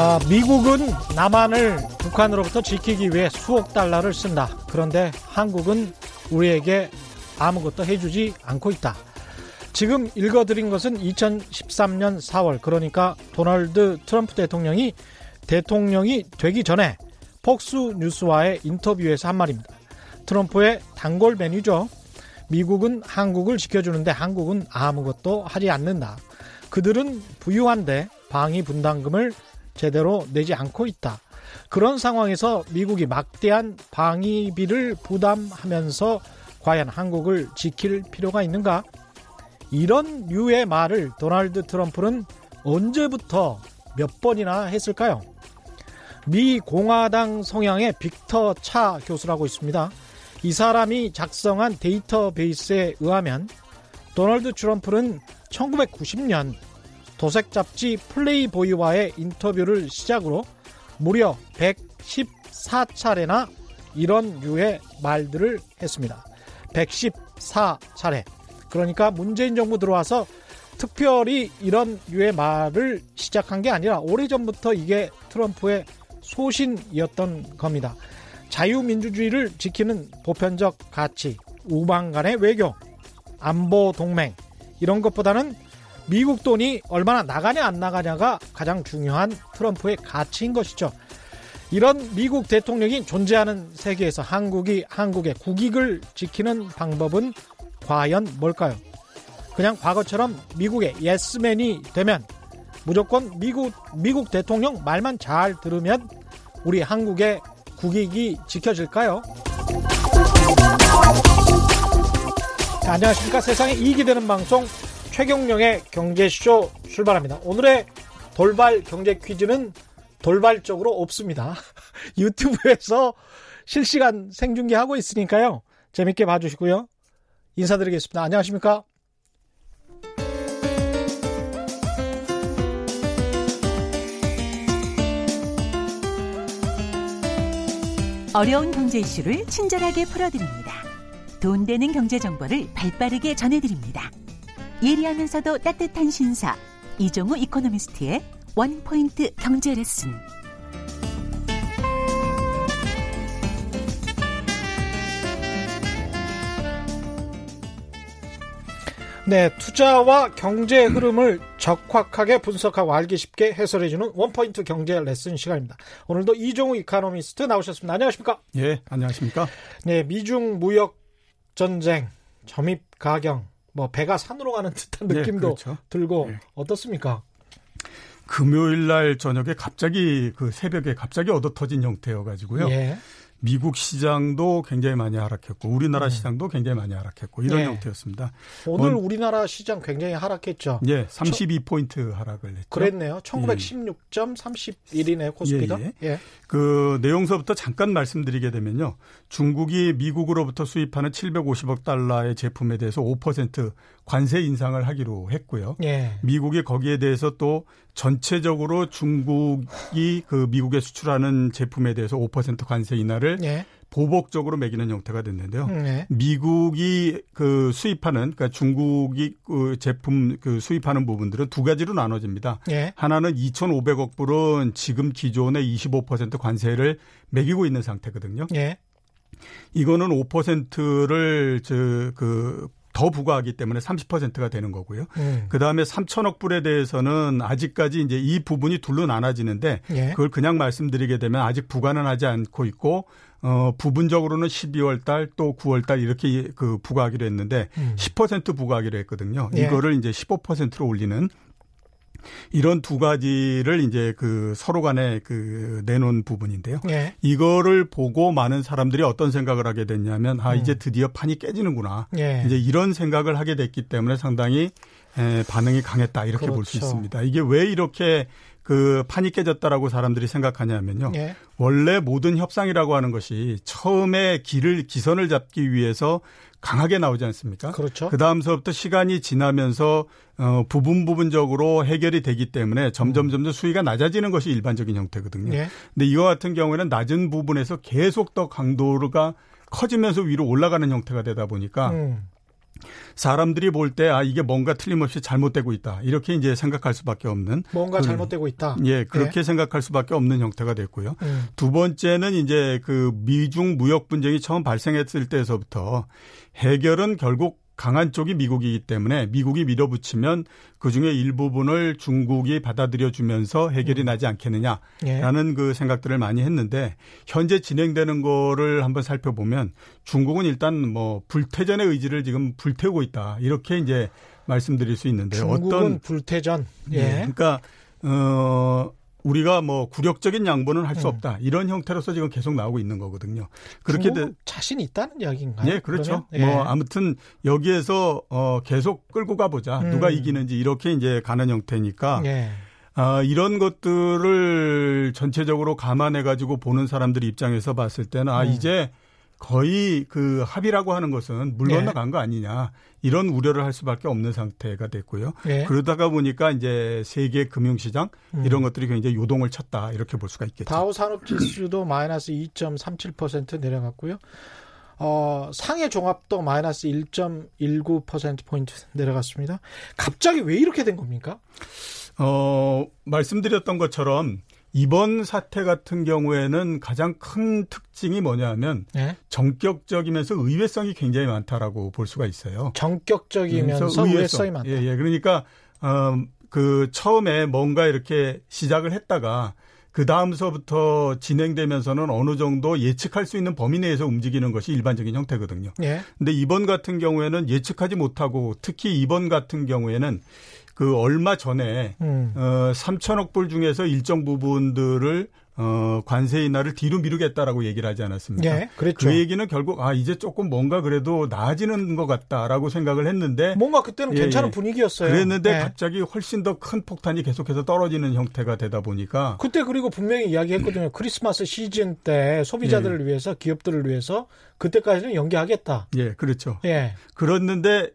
아, 미국은 남한을 북한으로부터 지키기 위해 수억 달러를 쓴다. 그런데 한국은 우리에게 아무것도 해주지 않고 있다. 지금 읽어드린 것은 2013년 4월 그러니까 도널드 트럼프 대통령이 대통령이 되기 전에 폭스 뉴스와의 인터뷰에서 한 말입니다. 트럼프의 단골 메뉴죠. 미국은 한국을 지켜주는데 한국은 아무것도 하지 않는다. 그들은 부유한데 방위 분담금을 제대로 내지 않고 있다. 그런 상황에서 미국이 막대한 방위비를 부담하면서 과연 한국을 지킬 필요가 있는가? 이런 류의 말을 도널드 트럼프는 언제부터 몇 번이나 했을까요? 미 공화당 성향의 빅터 차 교수라고 있습니다. 이 사람이 작성한 데이터베이스에 의하면 도널드 트럼프는 1990년 도색 잡지 플레이보이와의 인터뷰를 시작으로 무려 114차례나 이런 류의 말들을 했습니다. 114차례. 그러니까 문재인 정부 들어와서 특별히 이런 류의 말을 시작한 게 아니라 오래전부터 이게 트럼프의 소신이었던 겁니다. 자유민주주의를 지키는 보편적 가치, 우방 간의 외교, 안보 동맹, 이런 것보다는 미국 돈이 얼마나 나가냐 안 나가냐가 가장 중요한 트럼프의 가치인 것이죠. 이런 미국 대통령이 존재하는 세계에서 한국이 한국의 국익을 지키는 방법은 과연 뭘까요? 그냥 과거처럼 미국의 예스맨이 되면 무조건 미국 미국 대통령 말만 잘 들으면 우리 한국의 국익이 지켜질까요? 자, 안녕하십니까? 세상에 이익이 되는 방송 최경령의 경제쇼 출발합니다. 오늘의 돌발 경제 퀴즈는 돌발적으로 없습니다. 유튜브에서 실시간 생중계하고 있으니까요. 재밌게 봐주시고요. 인사드리겠습니다. 안녕하십니까? 어려운 경제 이슈를 친절하게 풀어드립니다. 돈 되는 경제 정보를 발빠르게 전해드립니다. 예리하면서도 따뜻한 신사 이종우 이코노미스트의 원포인트 경제 레슨. 네, 투자와 경제 흐름을 적확하게 분석하고 알기 쉽게 해설해주는 원포인트 경제 레슨 시간입니다. 오늘도 이종우 이카노미스트 나오셨습니다. 안녕하십니까? 예, 안녕하십니까? 네, 미중 무역 전쟁, 점입 가경, 뭐 배가 산으로 가는 듯한 느낌도 네, 그렇죠. 들고 네. 어떻습니까? 금요일 날 저녁에 갑자기 그 새벽에 갑자기 얻어 터진 형태여 가지고요. 예. 미국 시장도 굉장히 많이 하락했고 우리나라 음. 시장도 굉장히 많이 하락했고 이런 네. 형태였습니다. 오늘 원, 우리나라 시장 굉장히 하락했죠. 예, 32포인트 하락을 했죠. 그랬네요. 1916.31이네요, 예. 코스피가. 예, 예. 예. 그 내용서부터 잠깐 말씀드리게 되면요. 중국이 미국으로부터 수입하는 750억 달러의 제품에 대해서 5% 관세 인상을 하기로 했고요. 예. 미국이 거기에 대해서 또 전체적으로 중국이 그 미국에 수출하는 제품에 대해서 5% 관세 인하를 예. 보복적으로 매기는 형태가 됐는데요. 네. 미국이 그 수입하는 그러니까 중국이 그 제품 그 수입하는 부분들은 두 가지로 나눠집니다. 네. 하나는 2,500억 불은 지금 기존의 25% 관세를 매기고 있는 상태거든요. 네. 이거는 5%를 저그 더 부과하기 때문에 30%가 되는 거고요. 음. 그 다음에 3천억 불에 대해서는 아직까지 이제 이 부분이 둘로 나눠지는데 예. 그걸 그냥 말씀드리게 되면 아직 부과는 하지 않고 있고 어 부분적으로는 12월 달 또 9월 달 이렇게 그 부과하기로 했는데 음. 10% 부과하기로 했거든요. 예. 이거를 이제 15%로 올리는 이런 두 가지를 이제 그 서로 간에 그 내놓은 부분인데요. 예. 이거를 보고 많은 사람들이 어떤 생각을 하게 됐냐면 아, 음. 이제 드디어 판이 깨지는구나. 예. 이제 이런 생각을 하게 됐기 때문에 상당히 에, 반응이 강했다 이렇게 그렇죠. 볼수 있습니다. 이게 왜 이렇게 그 판이 깨졌다라고 사람들이 생각하냐면요. 예. 원래 모든 협상이라고 하는 것이 처음에 길을 기선을 잡기 위해서 강하게 나오지 않습니까? 그렇죠. 그 다음서부터 시간이 지나면서 어, 부분 부분적으로 해결이 되기 때문에 점점 음. 점점 수위가 낮아지는 것이 일반적인 형태거든요. 네. 근데 이와 같은 경우에는 낮은 부분에서 계속 더 강도가 커지면서 위로 올라가는 형태가 되다 보니까 음. 사람들이 볼 때 아 이게 뭔가 틀림없이 잘못되고 있다 이렇게 이제 생각할 수밖에 없는 뭔가 그, 잘못되고 있다. 예 그렇게 예. 생각할 수밖에 없는 형태가 됐고요. 음. 두 번째는 이제 그 미중 무역 분쟁이 처음 발생했을 때에서부터 해결은 결국 강한 쪽이 미국이기 때문에 미국이 밀어붙이면 그 중에 일부분을 중국이 받아들여 주면서 해결이 음. 나지 않겠느냐라는 예. 그 생각들을 많이 했는데 현재 진행되는 거를 한번 살펴보면 중국은 일단 뭐 불태전의 의지를 지금 불태우고 있다 이렇게 이제 말씀드릴 수 있는데요. 어떤 불태전. 예. 예. 그러니까 어 우리가 뭐 굴욕적인 양보는 할수 음. 없다 이런 형태로서 지금 계속 나오고 있는 거거든요. 그렇게 되, 자신 있다는 이야기인가요? 네, 그렇죠. 예. 뭐 아무튼 여기에서 어 계속 끌고 가보자 음. 누가 이기는지 이렇게 이제 가는 형태니까. 예. 아, 이런 것들을 전체적으로 감안해 가지고 보는 사람들 입장에서 봤을 때는 아 음. 이제 거의 그 합의라고 하는 것은 물 건너간 네. 거 아니냐 이런 우려를 할 수밖에 없는 상태가 됐고요. 네. 그러다가 보니까 이제 세계 금융시장 음. 이런 것들이 굉장히 요동을 쳤다 이렇게 볼 수가 있겠죠. 다우 산업지수도 마이너스 2.37% 내려갔고요. 어, 상해 종합도 마이너스 1.19% 포인트 내려갔습니다. 갑자기 왜 이렇게 된 겁니까? 어, 말씀드렸던 것처럼 이번 사태 같은 경우에는 가장 큰 특징이 뭐냐면 네? 정격적이면서 의외성이 굉장히 많다라고 볼 수가 있어요. 정격적이면서 의외성. 의외성 이 많다. 예, 예. 그러니까 어, 그 처음에 뭔가 이렇게 시작을 했다가 그 다음서부터 진행되면서는 어느 정도 예측할 수 있는 범위 내에서 움직이는 것이 일반적인 형태거든요. 예. 근데 이번 같은 경우에는 예측하지 못하고 특히 이번 같은 경우에는 그 얼마 전에 음. 어 3천억 불 중에서 일정 부분들을 어, 관세 인하를 뒤로 미루겠다라고 얘기를 하지 않았습니까? 예, 그랬죠. 그 얘기는 결국 아 이제 조금 뭔가 그래도 나아지는 것 같다라고 생각을 했는데 뭔가 그때는 예, 괜찮은 예. 분위기였어요. 그랬는데 예. 갑자기 훨씬 더 큰 폭탄이 계속해서 떨어지는 형태가 되다 보니까 그때 그리고 분명히 이야기했거든요. 크리스마스 시즌 때 소비자들을 예. 위해서 기업들을 위해서 그때까지는 연기하겠다. 예, 그렇죠. 예. 그랬는데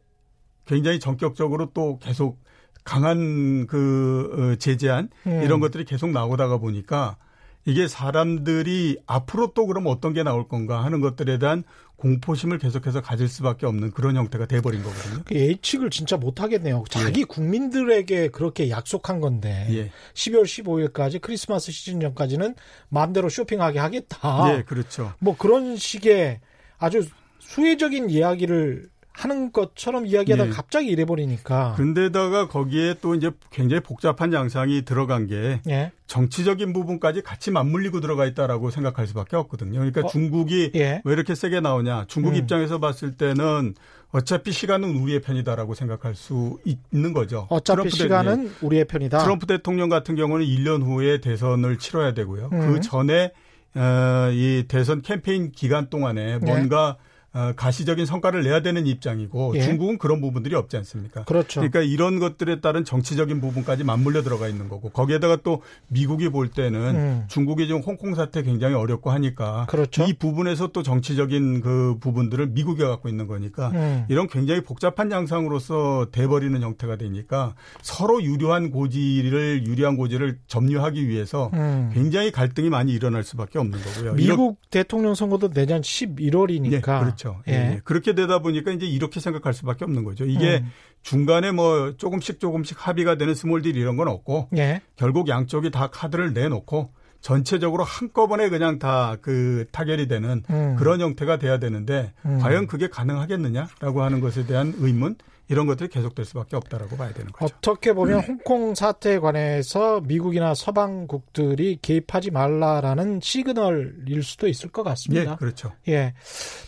굉장히 전격적으로 또 계속 강한 그 어, 제재안 음. 이런 것들이 계속 나오다가 보니까 이게 사람들이 앞으로 또 그럼 어떤 게 나올 건가 하는 것들에 대한 공포심을 계속해서 가질 수밖에 없는 그런 형태가 돼버린 거거든요. 그 예측을 진짜 못 하겠네요. 자기 예. 국민들에게 그렇게 약속한 건데 예. 12월 15일까지 크리스마스 시즌 전까지는 마음대로 쇼핑하게 하겠다. 예, 그렇죠. 뭐 그런 식의 아주 수혜적인 이야기를 하는 것처럼 이야기하다가 네. 갑자기 이래 버리니까. 근데다가 거기에 또 이제 굉장히 복잡한 양상이 들어간 게 예. 정치적인 부분까지 같이 맞물리고 들어가 있다라고 생각할 수밖에 없거든요. 그러니까 어, 중국이 예. 왜 이렇게 세게 나오냐? 중국 음. 입장에서 봤을 때는 어차피 시간은 우리의 편이다라고 생각할 수 있는 거죠. 어차피 시간은 대, 우리의 편이다. 트럼프 대통령 같은 경우는 1년 후에 대선을 치러야 되고요. 그 음. 그 전에 어, 이 대선 캠페인 기간 동안에 뭔가 예. 어, 가시적인 성과를 내야 되는 입장이고 예. 중국은 그런 부분들이 없지 않습니까? 그렇죠. 그러니까 이런 것들에 따른 정치적인 부분까지 맞물려 들어가 있는 거고 거기에다가 또 미국이 볼 때는 음. 중국이 지금 홍콩 사태 굉장히 어렵고 하니까 그렇죠. 이 부분에서 또 정치적인 그 부분들을 미국이 갖고 있는 거니까 음. 이런 굉장히 복잡한 양상으로서 돼버리는 형태가 되니까 서로 유리한 고지를 유리한 고지를 점유하기 위해서 음. 굉장히 갈등이 많이 일어날 수밖에 없는 거고요. 미국 대통령 선거도 내년 11월이니까 네, 그렇죠. 그렇죠. 예. 예. 그렇게 되다 보니까 이제 이렇게 생각할 수밖에 없는 거죠. 이게 음. 중간에 뭐 조금씩 조금씩 합의가 되는 small deal 이런 건 없고 예. 결국 양쪽이 다 카드를 내놓고 전체적으로 한꺼번에 그냥 다 그 타결이 되는 음. 그런 형태가 돼야 되는데 음. 과연 그게 가능하겠느냐라고 하는 것에 대한 의문 이런 것들이 계속될 수밖에 없다라고 봐야 되는 거죠. 어떻게 보면 음. 홍콩 사태에 관해서 미국이나 서방국들이 개입하지 말라라는 시그널일 수도 있을 것 같습니다. 예, 그렇죠. 예.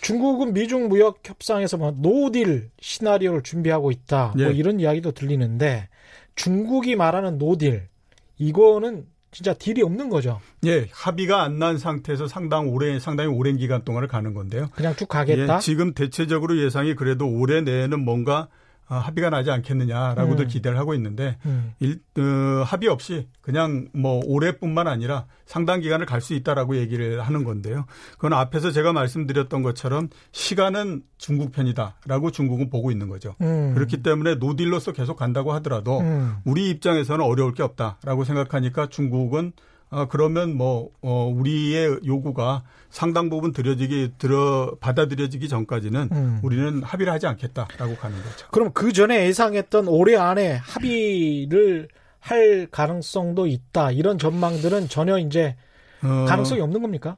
중국은 미중 무역 협상에서 뭐 no deal 시나리오를 준비하고 있다. 뭐 예. 뭐 이런 이야기도 들리는데 중국이 말하는 no deal 이거는 진짜 deal이 없는 거죠. 예, 합의가 안 난 상태에서 상당 오래 상당히 오랜 기간 동안을 가는 건데요. 그냥 쭉 가겠다. 예, 지금 대체적으로 예상이 그래도 올해 내에는 뭔가 어, 합의가 나지 않겠느냐라고들 음. 기대를 하고 있는데 음. 일, 어, 합의 없이 그냥 뭐 올해뿐만 아니라 상당 기간을 갈 수 있다라고 얘기를 하는 건데요. 그건 앞에서 제가 말씀드렸던 것처럼 시간은 중국 편이다라고 중국은 보고 있는 거죠. 음. 그렇기 때문에 노딜로서 계속 간다고 하더라도 음. 우리 입장에서는 어려울 게 없다라고 생각하니까 중국은 어, 그러면 뭐 어, 우리의 요구가 상당 부분 들여지기 들어 받아들여지기 전까지는 음. 우리는 합의를 하지 않겠다라고 가는 거죠. 그럼 그 전에 예상했던 올해 안에 합의를 할 가능성도 있다 이런 전망들은 전혀 이제 어, 가능성이 없는 겁니까?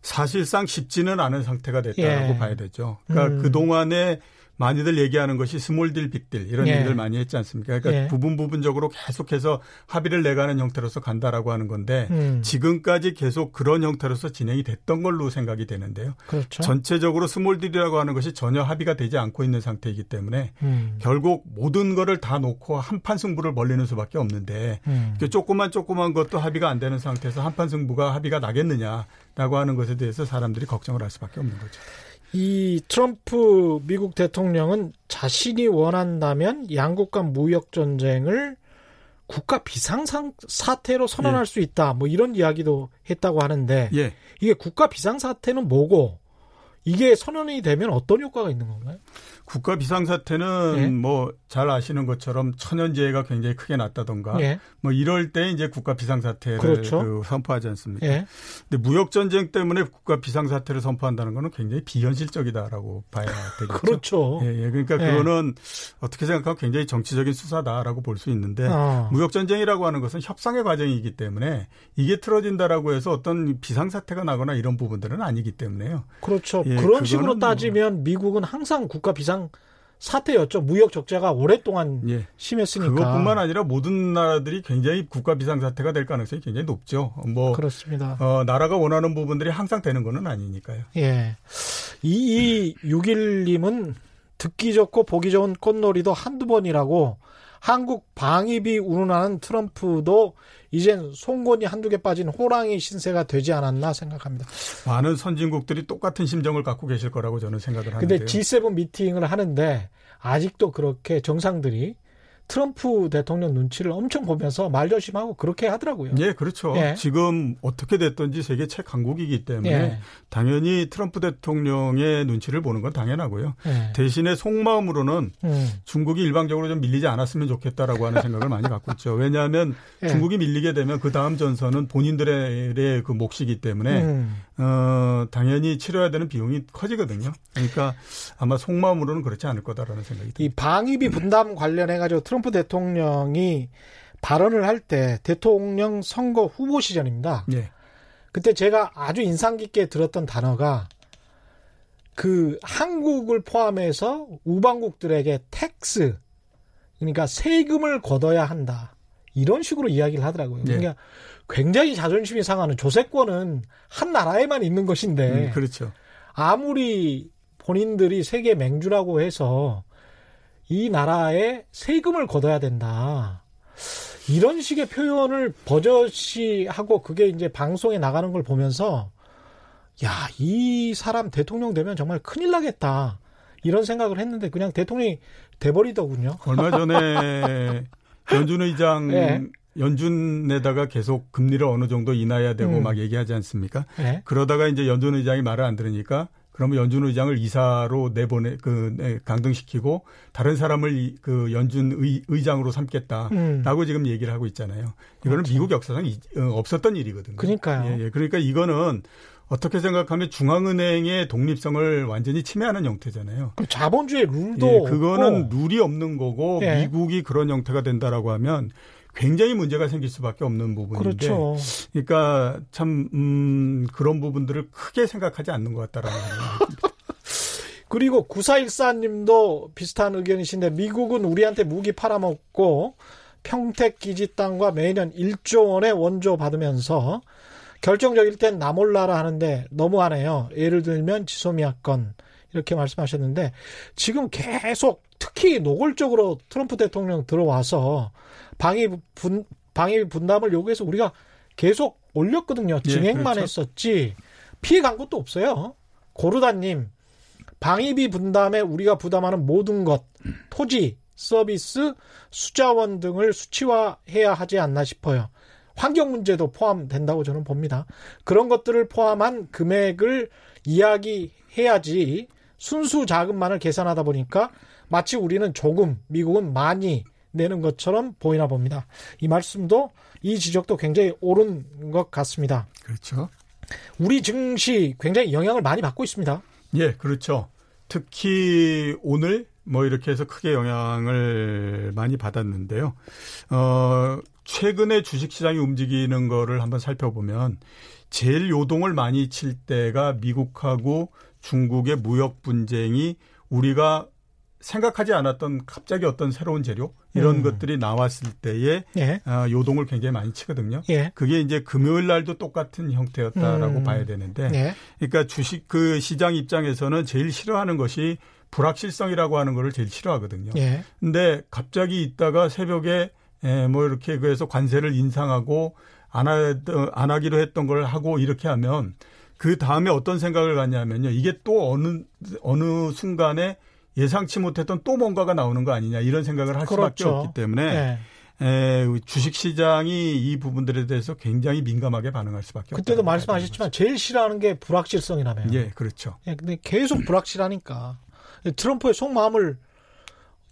사실상 쉽지는 않은 상태가 됐다고 예. 봐야 되죠. 그러니까 음. 그 동안에 많이들 얘기하는 것이 small deal 빅딜 이런 예. 얘기를 많이 했지 않습니까? 그러니까 예. 부분 부분적으로 계속해서 합의를 내가는 형태로서 간다라고 하는 건데 음. 지금까지 계속 그런 형태로서 진행이 됐던 걸로 생각이 되는데요. 그렇죠. 전체적으로 small deal이라고 하는 것이 전혀 합의가 되지 않고 있는 상태이기 때문에 음. 결국 모든 거를 다 놓고 한판 승부를 벌리는 수밖에 없는데 음. 조그만 조그만 것도 합의가 안 되는 상태에서 한판 승부가 합의가 나겠느냐라고 하는 것에 대해서 사람들이 걱정을 할 수밖에 없는 거죠. 이 트럼프 미국 대통령은 자신이 원한다면 양국 간 무역 전쟁을 국가 비상상 사태로 선언할 예. 수 있다. 뭐 이런 이야기도 했다고 하는데 예. 이게 국가 비상 사태는 뭐고 이게 선언이 되면 어떤 효과가 있는 건가요? 국가 비상사태는 예. 뭐잘 아시는 것처럼 천연재해가 굉장히 크게 났다던가 예. 뭐 이럴 때 이제 국가 비상사태를 그렇죠. 그 선포하지 않습니까? 예. 근데 무역 전쟁 때문에 국가 비상사태를 선포한다는 거는 굉장히 비현실적이다라고 봐야 되겠죠. 그렇죠. 예, 예. 그러니까 예. 그거는 어떻게 생각하면 굉장히 정치적인 수사다라고 볼 수 있는데 어. 무역 전쟁이라고 하는 것은 협상의 과정이기 때문에 이게 틀어진다라고 해서 어떤 비상사태가 나거나 이런 부분들은 아니기 때문에요. 그렇죠. 예, 그런 식으로 뭐 따지면 뭐 미국은 항상 국가 비상 가장 사태였죠. 무역 적자가 오랫동안 예. 심했으니까. 그것뿐만 아니라 모든 나라들이 굉장히 국가 비상 사태가 될 가능성이 굉장히 높죠. 뭐 그렇습니다. 어, 나라가 원하는 부분들이 항상 되는 거는 아니니까요. 예. 2261님은 듣기 좋고 보기 좋은 꽃놀이도 한두 번이라고 한국 방위비 운운하는 트럼프도 이젠 송곳니 한두 개 빠진 호랑이 신세가 되지 않았나 생각합니다. 많은 선진국들이 똑같은 심정을 갖고 계실 거라고 저는 생각을 하는데요. 근데 G7 미팅을 하는데 아직도 그렇게 정상들이 트럼프 대통령 눈치를 엄청 보면서 말 조심하고 그렇게 하더라고요. 예, 그렇죠. 예. 지금 어떻게 됐든지 세계 최강국이기 때문에 예. 당연히 트럼프 대통령의 눈치를 보는 건 당연하고요. 예. 대신에 속마음으로는 음. 중국이 일방적으로 좀 밀리지 않았으면 좋겠다라고 하는 생각을 많이 갖고 있죠. 왜냐하면 예. 중국이 밀리게 되면 그 다음 전선은 본인들의 그 몫이기 때문에 음. 어, 당연히 치러야 되는 비용이 커지거든요. 그러니까 아마 속마음으로는 그렇지 않을 거다라는 생각이 듭니다. 이 방위비 분담 관련해 가지고 트럼프 대통령이 발언을 할 때 대통령 선거 후보 시절입니다. 예. 그때 제가 아주 인상 깊게 들었던 단어가 그 한국을 포함해서 우방국들에게 tax 그러니까 세금을 걷어야 한다. 이런 식으로 이야기를 하더라고요. 예. 그러니까 굉장히 자존심이 상하는 조세권은 한 나라에만 있는 것인데 음, 그렇죠. 아무리 본인들이 세계 맹주라고 해서 이 나라에 세금을 걷어야 된다. 이런 식의 표현을 버젓이 하고 그게 이제 방송에 나가는 걸 보면서 야, 이 사람 대통령 되면 정말 큰일 나겠다. 이런 생각을 했는데 그냥 대통령이 돼버리더군요. 얼마 전에 연준 의장 네. 연준에다가 계속 금리를 어느 정도 인하해야 되고 음. 막 얘기하지 않습니까? 네. 그러다가 이제 연준 의장이 말을 안 들으니까 그러면 연준 의장을 이사로 내보내 그 네, 강등시키고 다른 사람을 그 연준 의, 의장으로 삼겠다라고 음. 지금 얘기를 하고 있잖아요. 이거는 그렇죠. 미국 역사상 이, 어, 없었던 일이거든요. 그러니까요. 예, 예. 그러니까 이거는 어떻게 생각하면 중앙은행의 독립성을 완전히 침해하는 형태잖아요. 그 자본주의 룰도 예, 그거는 없고. 룰이 없는 거고 예. 미국이 그런 형태가 된다라고 하면 굉장히 문제가 생길 수밖에 없는 부분인데, 그렇죠. 그러니까 참 음, 그런 부분들을 크게 생각하지 않는 것 같다라는 생각입니다. 그리고 9414님도 비슷한 의견이신데 미국은 우리한테 무기 팔아먹고 평택 기지 땅과 매년 1조 원의 원조 받으면서 결정적일 땐 나몰라라 하는데 너무하네요. 예를 들면 지소미아 건 이렇게 말씀하셨는데 지금 계속 특히 노골적으로 트럼프 대통령 들어와서 방위 분 방위 분담을 요구해서 우리가 계속 올렸거든요. 예, 진행만 예, 그렇죠. 했었지 피해 간 것도 없어요. 고르다님 방위비 분담에 우리가 부담하는 모든 것 토지 서비스 수자원 등을 수치화해야 하지 않나 싶어요. 환경 문제도 포함된다고 저는 봅니다. 그런 것들을 포함한 금액을 이야기해야지 순수 자금만을 계산하다 보니까 마치 우리는 조금, 미국은 많이 내는 것처럼 보이나 봅니다. 이 말씀도 이 지적도 굉장히 옳은 것 같습니다. 그렇죠. 우리 증시 굉장히 영향을 많이 받고 있습니다. 예, 그렇죠. 특히 오늘 뭐 이렇게 해서 크게 영향을 많이 받았는데요. 어, 최근에 주식 시장이 움직이는 거를 한번 살펴보면 제일 요동을 많이 칠 때가 미국하고 중국의 무역 분쟁이 우리가 생각하지 않았던 갑자기 어떤 새로운 재료 이런 음. 것들이 나왔을 때에 예. 어, 요동을 굉장히 많이 치거든요. 예. 그게 이제 금요일 날도 똑같은 형태였다라고 음. 봐야 되는데, 예. 그러니까 주식 그 시장 입장에서는 제일 싫어하는 것이 불확실성이라고 하는 거를 제일 싫어하거든요. 예. 근데 갑자기 있다가 새벽에 에, 뭐 이렇게 그래서 관세를 인상하고 안, 하, 안 하기로 했던 걸 하고 이렇게 하면 그 다음에 어떤 생각을 갖냐면요. 이게 또 어느 어느 순간에 예상치 못했던 또 뭔가가 나오는 거 아니냐 이런 생각을 할 그렇죠. 수밖에 없기 때문에 네. 에, 주식 시장이 이 부분들에 대해서 굉장히 민감하게 반응할 수밖에 없다. 그때도 말씀하셨지만 제일 싫어하는 게 불확실성이라면. 예, 그렇죠. 예, 근데 계속 불확실하니까 트럼프의 속마음을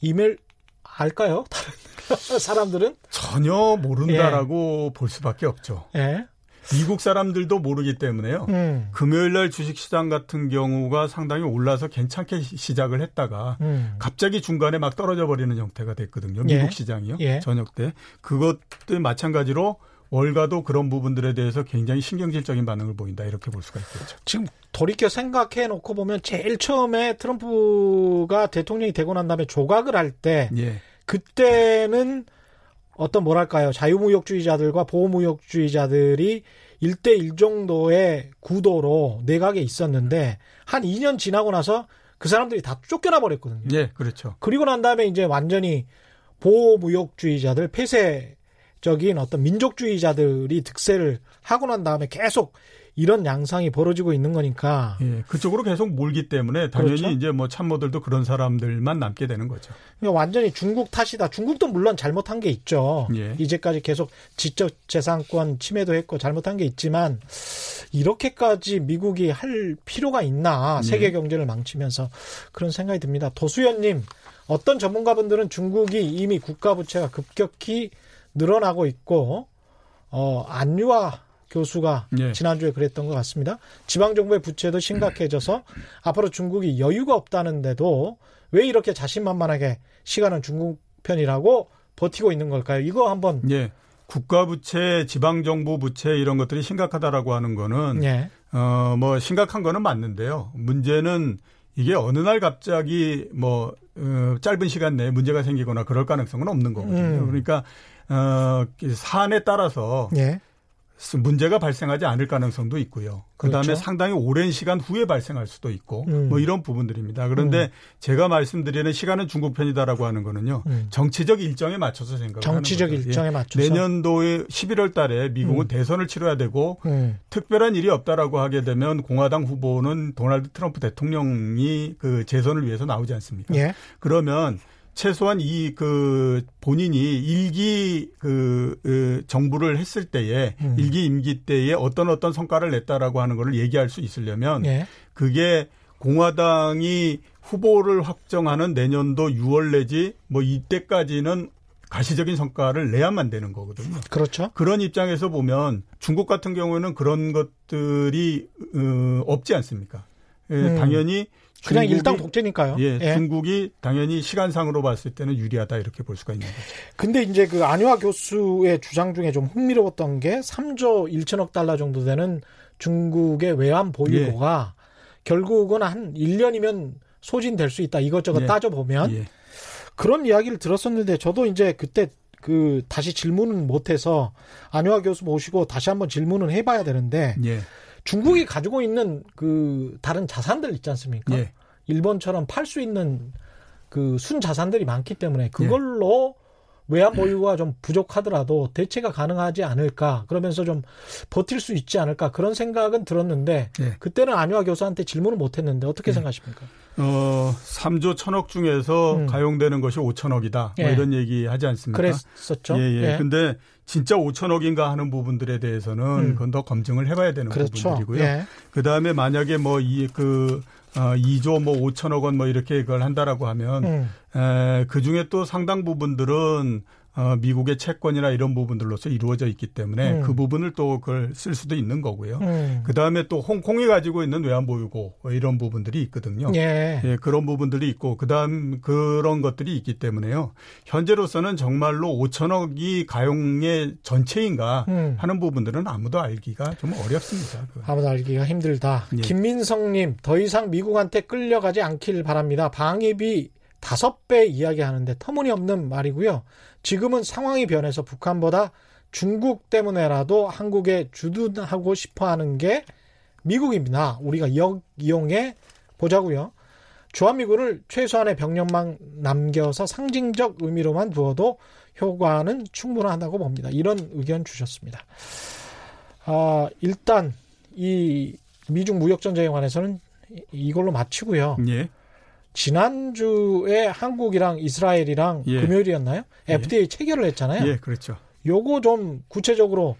이메일 알까요? 다른 사람들은 전혀 모른다라고 예. 볼 수밖에 없죠. 예. 미국 사람들도 모르기 때문에요. 음. 금요일 날 주식 시장 같은 경우가 상당히 올라서 괜찮게 시작을 했다가 음. 갑자기 중간에 막 떨어져 버리는 형태가 됐거든요. 미국 예. 시장이요. 예. 저녁 때. 그것도 마찬가지로 월가도 그런 부분들에 대해서 굉장히 신경질적인 반응을 보인다 이렇게 볼 수가 있겠죠. 지금 돌이켜 생각해 놓고 보면 제일 처음에 트럼프가 대통령이 되고 난 다음에 조각을 할때 예. 그때는 어떤 뭐랄까요 자유무역주의자들과 보호무역주의자들이 1대1 정도의 구도로 내각에 있었는데 한 2년 지나고 나서 그 사람들이 다 쫓겨나 버렸거든요. 예, 그렇죠. 그리고 난 다음에 이제 완전히 보호무역주의자들 폐쇄적인 어떤 민족주의자들이 득세를 하고 난 다음에 계속 이런 양상이 벌어지고 있는 거니까. 예, 그쪽으로 계속 몰기 때문에 당연히 그렇죠? 이제 뭐 참모들도 그런 사람들만 남게 되는 거죠. 그러니까 완전히 중국 탓이다. 중국도 물론 잘못한 게 있죠. 예. 이제까지 계속 지적 재산권 침해도 했고 잘못한 게 있지만 이렇게까지 미국이 할 필요가 있나 세계 예. 경제를 망치면서 그런 생각이 듭니다. 도수연님 어떤 전문가분들은 중국이 이미 국가 부채가 급격히 늘어나고 있고 어 안유화 교수가 예. 지난주에 그랬던 것 같습니다. 지방정부의 부채도 심각해져서 앞으로 중국이 여유가 없다는데도 왜 이렇게 자신만만하게 시간은 중국 편이라고 버티고 있는 걸까요? 이거 한번. 예. 국가 부채, 지방 정부 부채 이런 것들이 심각하다라고 하는 거는 예. 어뭐 심각한 거는 맞는데요. 문제는 이게 어느 날 갑자기 뭐 어, 짧은 시간 내에 문제가 생기거나 그럴 가능성은 없는 거거든요. 음. 그러니까 어 사안에 따라서 예. 문제가 발생하지 않을 가능성도 있고요. 그다음에 그렇죠. 상당히 오랜 시간 후에 발생할 수도 있고 음. 뭐 이런 부분들입니다. 그런데 음. 제가 말씀드리는 시간은 중국 편이다라고 하는 거는요. 음. 정치적 일정에 맞춰서 생각을 정치적 하는 거죠. 일정에 예. 맞춰서 내년도에 11월 달에 미국은 음. 대선을 치러야 되고 음. 특별한 일이 없다라고 하게 되면 공화당 후보는 도널드 트럼프 대통령이 그 재선을 위해서 나오지 않습니까? 예. 그러면 최소한 이 그 본인이 일기 그, 그 정부를 했을 때에 음. 일기 임기 때에 어떤 어떤 성과를 냈다라고 하는 거를 얘기할 수 있으려면 예. 그게 공화당이 후보를 확정하는 내년도 6월 내지 뭐 이때까지는 가시적인 성과를 내야만 되는 거거든요. 그렇죠. 그런 입장에서 보면 중국 같은 경우에는 그런 것들이 어, 없지 않습니까? 예, 음. 당연히 그냥 일당 독재니까요. 예, 예, 중국이 당연히 시간상으로 봤을 때는 유리하다 이렇게 볼 수가 있는 거죠. 근데 이제 그 안유아 교수의 주장 중에 좀 흥미로웠던 게 3조 1천억 달러 정도 되는 중국의 외환 보유고가 예. 결국은 한 1년이면 소진될 수 있다. 이것저것 예. 따져보면. 예. 그런 이야기를 들었었는데 저도 이제 그때 그 다시 질문은 못해서 안유아 교수 모시고 다시 한번 질문은 해봐야 되는데 예. 중국이 가지고 있는 그 다른 자산들 있지 않습니까? 예. 일본처럼 팔 수 있는 그 순 자산들이 많기 때문에 그걸로 예. 외환 보유가 좀 부족하더라도 대체가 가능하지 않을까 그러면서 좀 버틸 수 있지 않을까 그런 생각은 들었는데 예. 그때는 안유아 교수한테 질문을 못했는데 어떻게 예. 생각하십니까? 어, 3조 1000억 중에서 음. 가용되는 것이 5천억이다. 뭐 예. 이런 얘기 하지 않습니까? 그랬었죠. 예, 예. 예. 근데 진짜 5천억인가 하는 부분들에 대해서는 음. 그건 더 검증을 해봐야 되는 그렇죠. 부분들이고요. 예. 그 다음에 만약에 뭐 이 그 어, 2조 뭐 5천억 원 뭐 이렇게 그걸 한다라고 하면 음. 에, 그 중에 또 상당 부분들은 어, 미국의 채권이나 이런 부분들로서 이루어져 있기 때문에 음. 그 부분을 또 그걸 쓸 수도 있는 거고요. 음. 그 다음에 또 홍콩이 가지고 있는 외환보유고 이런 부분들이 있거든요. 예. 예 그런 부분들이 있고 그 다음 그런 것들이 있기 때문에요. 현재로서는 정말로 5천억이 가용의 전체인가 음. 하는 부분들은 아무도 알기가 좀 어렵습니다. 그건. 아무도 알기가 힘들다. 예. 김민성님 더 이상 미국한테 끌려가지 않길 바랍니다. 방위비 다섯 배 이야기하는데 터무니없는 말이고요. 지금은 상황이 변해서 북한보다 중국 때문에라도 한국에 주둔하고 싶어 하는 게 미국입니다. 우리가 역 이용해 보자고요. 주한미군을 최소한의 병력만 남겨서 상징적 의미로만 두어도 효과는 충분하다고 봅니다. 이런 의견 주셨습니다. 아, 일단 이 미중 무역 전쟁에 관해서는 이걸로 마치고요. 예. 지난주에 한국이랑 이스라엘이랑 예. 금요일이었나요? FDA 예. 체결을 했잖아요. 예, 그렇죠. 요거 좀 구체적으로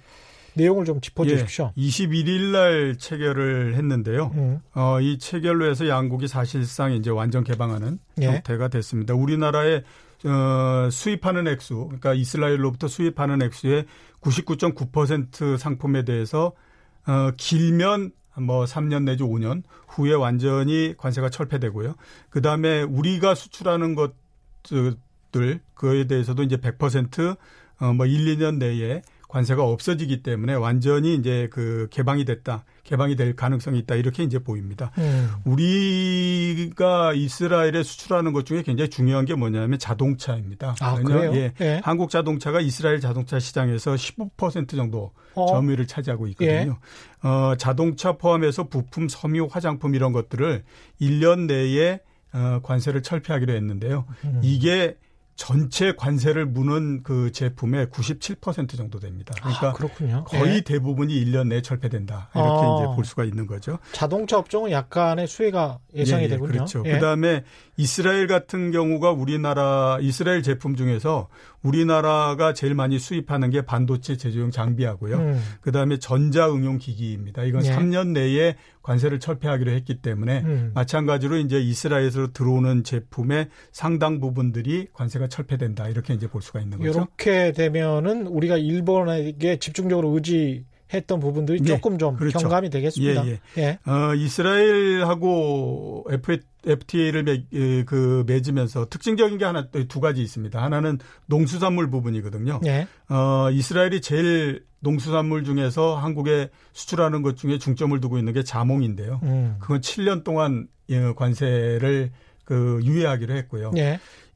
내용을 좀 짚어 주십시오. 예, 21일 날 체결을 했는데요. 음. 어, 이 체결로 해서 양국이 사실상 이제 완전 개방하는 예. 형태가 됐습니다. 우리나라의 어, 수입하는 액수, 그러니까 이스라엘로부터 수입하는 액수의 99.9% 상품에 대해서 어, 길면 뭐 3년 내지 5년 후에 완전히 관세가 철폐되고요. 그 다음에 우리가 수출하는 것들 그에 대해서도 이제 100% 어, 뭐 1, 2년 내에 관세가 없어지기 때문에 완전히 이제 그 개방이 됐다. 개방이 될 가능성이 있다. 이렇게 이제 보입니다. 음. 우리가 이스라엘에 수출하는 것 중에 굉장히 중요한 게 뭐냐면 자동차입니다. 아, 그래요? 예, 예. 한국 자동차가 이스라엘 자동차 시장에서 15% 정도 어. 점유율을 차지하고 있거든요. 예. 어, 자동차 포함해서 부품, 섬유, 화장품 이런 것들을 1년 내에 어, 관세를 철폐하기로 했는데요. 음. 이게 전체 관세를 무는 그 제품의 97% 정도 됩니다. 그러니까 아, 그렇군요. 거의 네. 대부분이 1년 내에 철폐된다. 이렇게 아, 이제 볼 수가 있는 거죠. 자동차 업종은 약간의 수혜가 예상이 예, 예, 되군요. 그렇죠. 예. 그다음에 이스라엘 같은 경우가 우리나라 이스라엘 제품 중에서 우리나라가 제일 많이 수입하는 게 반도체 제조용 장비하고요. 음. 그다음에 전자 응용 기기입니다. 이건 예. 3년 내에 관세를 철폐하기로 했기 때문에 음. 마찬가지로 이제 이스라엘에서 들어오는 제품의 상당 부분들이 관세가 철폐된다. 이렇게 이제 볼 수가 있는 거죠. 이렇게 되면은 우리가 일본에게 집중적으로 의지 했던 부분들이 네, 조금 좀 그렇죠. 경감이 되겠습니다. 예, 예. 예. 어, 이스라엘하고 FTA를 매, 그 맺으면서 특징적인 게 하나 두 가지 있습니다. 하나는 농수산물 부분이거든요. 예. 어, 이스라엘이 제일 농수산물 중에서 한국에 수출하는 것 중에 중점을 두고 있는 게 자몽인데요. 음. 그건 7년 동안 예, 관세를 그 유예하기로 했고요.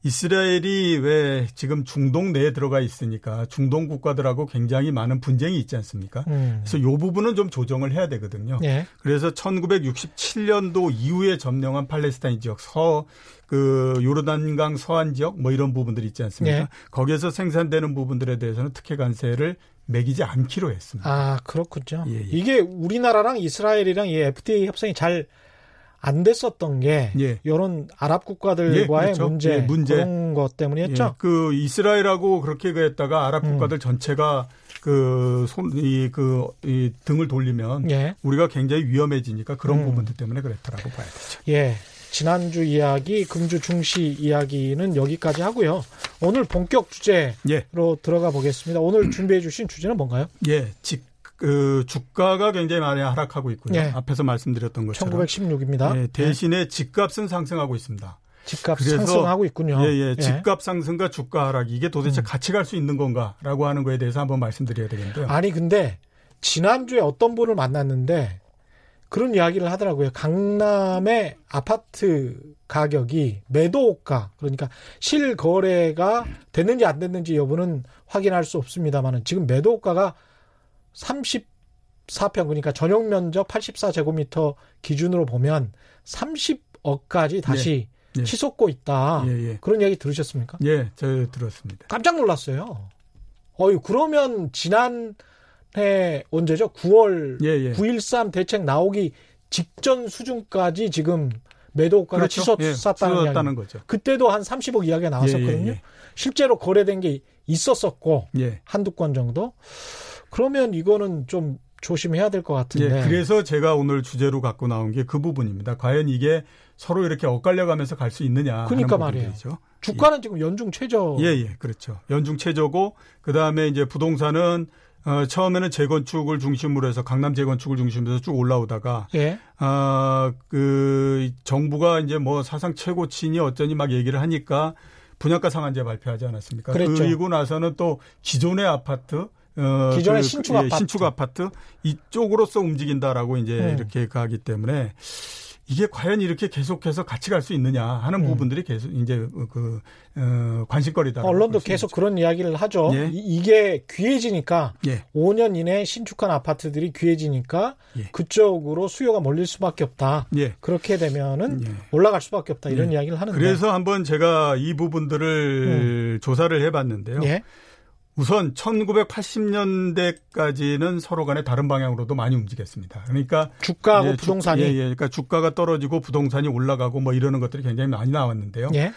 예. 이스라엘이 왜 지금 중동 내에 들어가 있으니까 중동 국가들하고 굉장히 많은 분쟁이 있지 않습니까? 음. 그래서 요 부분은 좀 조정을 해야 되거든요. 예. 그래서 1967년도 이후에 점령한 팔레스타인 지역 서 그 요르단강 서안 지역 뭐 이런 부분들 있지 않습니까? 예. 거기에서 생산되는 부분들에 대해서는 특혜 관세를 매기지 않기로 했습니다. 아, 그렇군요. 예, 예. 이게 우리나라랑 이스라엘이랑 이 FTA 협상이 잘 안 됐었던 게 예. 이런 아랍 국가들과의 예, 그렇죠. 문제, 예, 문제 그런 것 때문이었죠. 예, 그 이스라엘하고 그렇게 했다가 아랍 음. 국가들 음. 전체가 그손이그이 등을 돌리면 예. 우리가 굉장히 위험해지니까 그런 음. 부분들 때문에 그랬다라고 봐야 되죠. 예. 지난주 이야기, 금주 중시 이야기는 여기까지 하고요. 오늘 본격 주제로 예. 들어가 보겠습니다. 오늘 준비해 주신 주제는 뭔가요? 예. 직, 그 주가가 굉장히 많이 하락하고 있고요. 네. 앞에서 말씀드렸던 것처럼 1916입니다. 예, 대신에 네. 집값은 상승하고 있습니다. 집값 상승하고 있군요. 예, 예. 집값 상승과 주가 하락 이게 도대체 음. 같이 갈 수 있는 건가라고 하는 거에 대해서 한번 말씀드려야 되겠는데요. 아니 근데 지난주에 어떤 분을 만났는데 그런 이야기를 하더라고요. 강남의 아파트 가격이 매도가 그러니까 실거래가 됐는지 안 됐는지 여부는 확인할 수 없습니다만은 지금 매도가가 34평 그러니까 전용 면적 84제곱미터 기준으로 보면 30억까지 다시 네. 네. 치솟고 있다. 예, 예. 그런 이야기 들으셨습니까? 예, 저 들었습니다. 깜짝 놀랐어요. 어유 그러면 지난해 언제죠? 9월 예, 9.13 예. 대책 나오기 직전 수준까지 지금 매도가가 그렇죠. 치솟았다는 예, 거죠. 그때도 한 30억 이야기가 나왔었거든요. 예, 예, 예. 실제로 거래된 게 있었었고 예. 한두 건 정도. 그러면 이거는 좀 조심해야 될 것 같은데. 예, 그래서 제가 오늘 주제로 갖고 나온 게 그 부분입니다. 과연 이게 서로 이렇게 엇갈려가면서 갈 수 있느냐. 그러니까 말이에요. 주가는 예. 지금 연중 최저. 예, 예, 그렇죠. 연중 최저고 그 다음에 이제 부동산은 어, 처음에는 재건축을 중심으로 해서 강남 재건축을 중심으로 해서 쭉 올라오다가 예. 어, 그 정부가 이제 뭐 사상 최고치니 어쩌니 막 얘기를 하니까 분양가 상한제 발표하지 않았습니까? 그랬죠. 그리고 나서는 또 기존의 아파트 어, 기존의 그, 신축 예, 아파트. 신축 아파트 이쪽으로서 움직인다라고 이제 음. 이렇게 가기 때문에 이게 과연 이렇게 계속해서 같이 갈 수 있느냐 하는 음. 부분들이 계속 이제 그 어, 관심거리다. 언론도 계속 있죠. 그런 이야기를 하죠. 예. 이, 게 귀해지니까 예. 5년 이내 신축한 아파트들이 귀해지니까 예. 그쪽으로 수요가 몰릴 수밖에 없다. 예. 그렇게 되면은 예. 올라갈 수밖에 없다 이런 예. 이야기를 하는데. 그래서 한번 제가 이 부분들을 음. 조사를 해봤는데요. 우선 1980년대까지는 서로 간에 다른 방향으로도 많이 움직였습니다. 그러니까 주가하고 예, 부동산이 예, 예, 그러니까 주가가 떨어지고 부동산이 올라가고 뭐 이러는 것들이 굉장히 많이 나왔는데요. 예.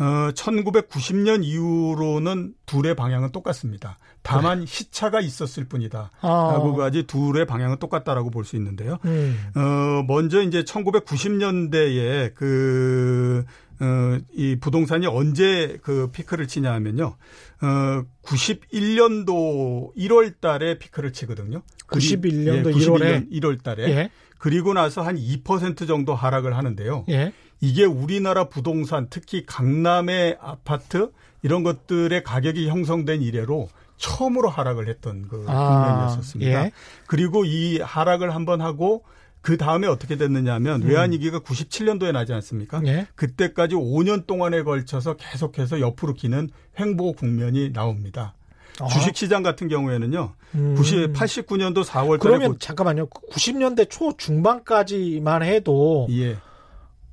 어, 1990년 이후로는 둘의 방향은 똑같습니다. 다만 네. 시차가 있었을 뿐이다. 아. 라고까지 둘의 방향은 똑같다라고 볼 수 있는데요. 음. 어, 먼저 이제 1990년대에 그 어, 이 부동산이 언제 그 피크를 치냐 하면요. 어, 91년도 1월 달에 피크를 치거든요. 91년도 예, 1월에 1월 달에. 예. 그리고 나서 한 2% 정도 하락을 하는데요. 예. 이게 우리나라 부동산 특히 강남의 아파트 이런 것들의 가격이 형성된 이래로 처음으로 하락을 했던 그 아, 국면이었었습니다. 예. 그리고 이 하락을 한번 하고 그 다음에 어떻게 됐느냐면 하 음. 외환위기가 97년도에 나지 않습니까? 예. 그때까지 5년 동안에 걸쳐서 계속해서 옆으로 기는 횡보 국면이 나옵니다. 아. 주식시장 같은 경우에는요, 음. 90, 89년도 4월 달에. 그러면 고... 잠깐만요. 90년대 초 중반까지만 해도. 예.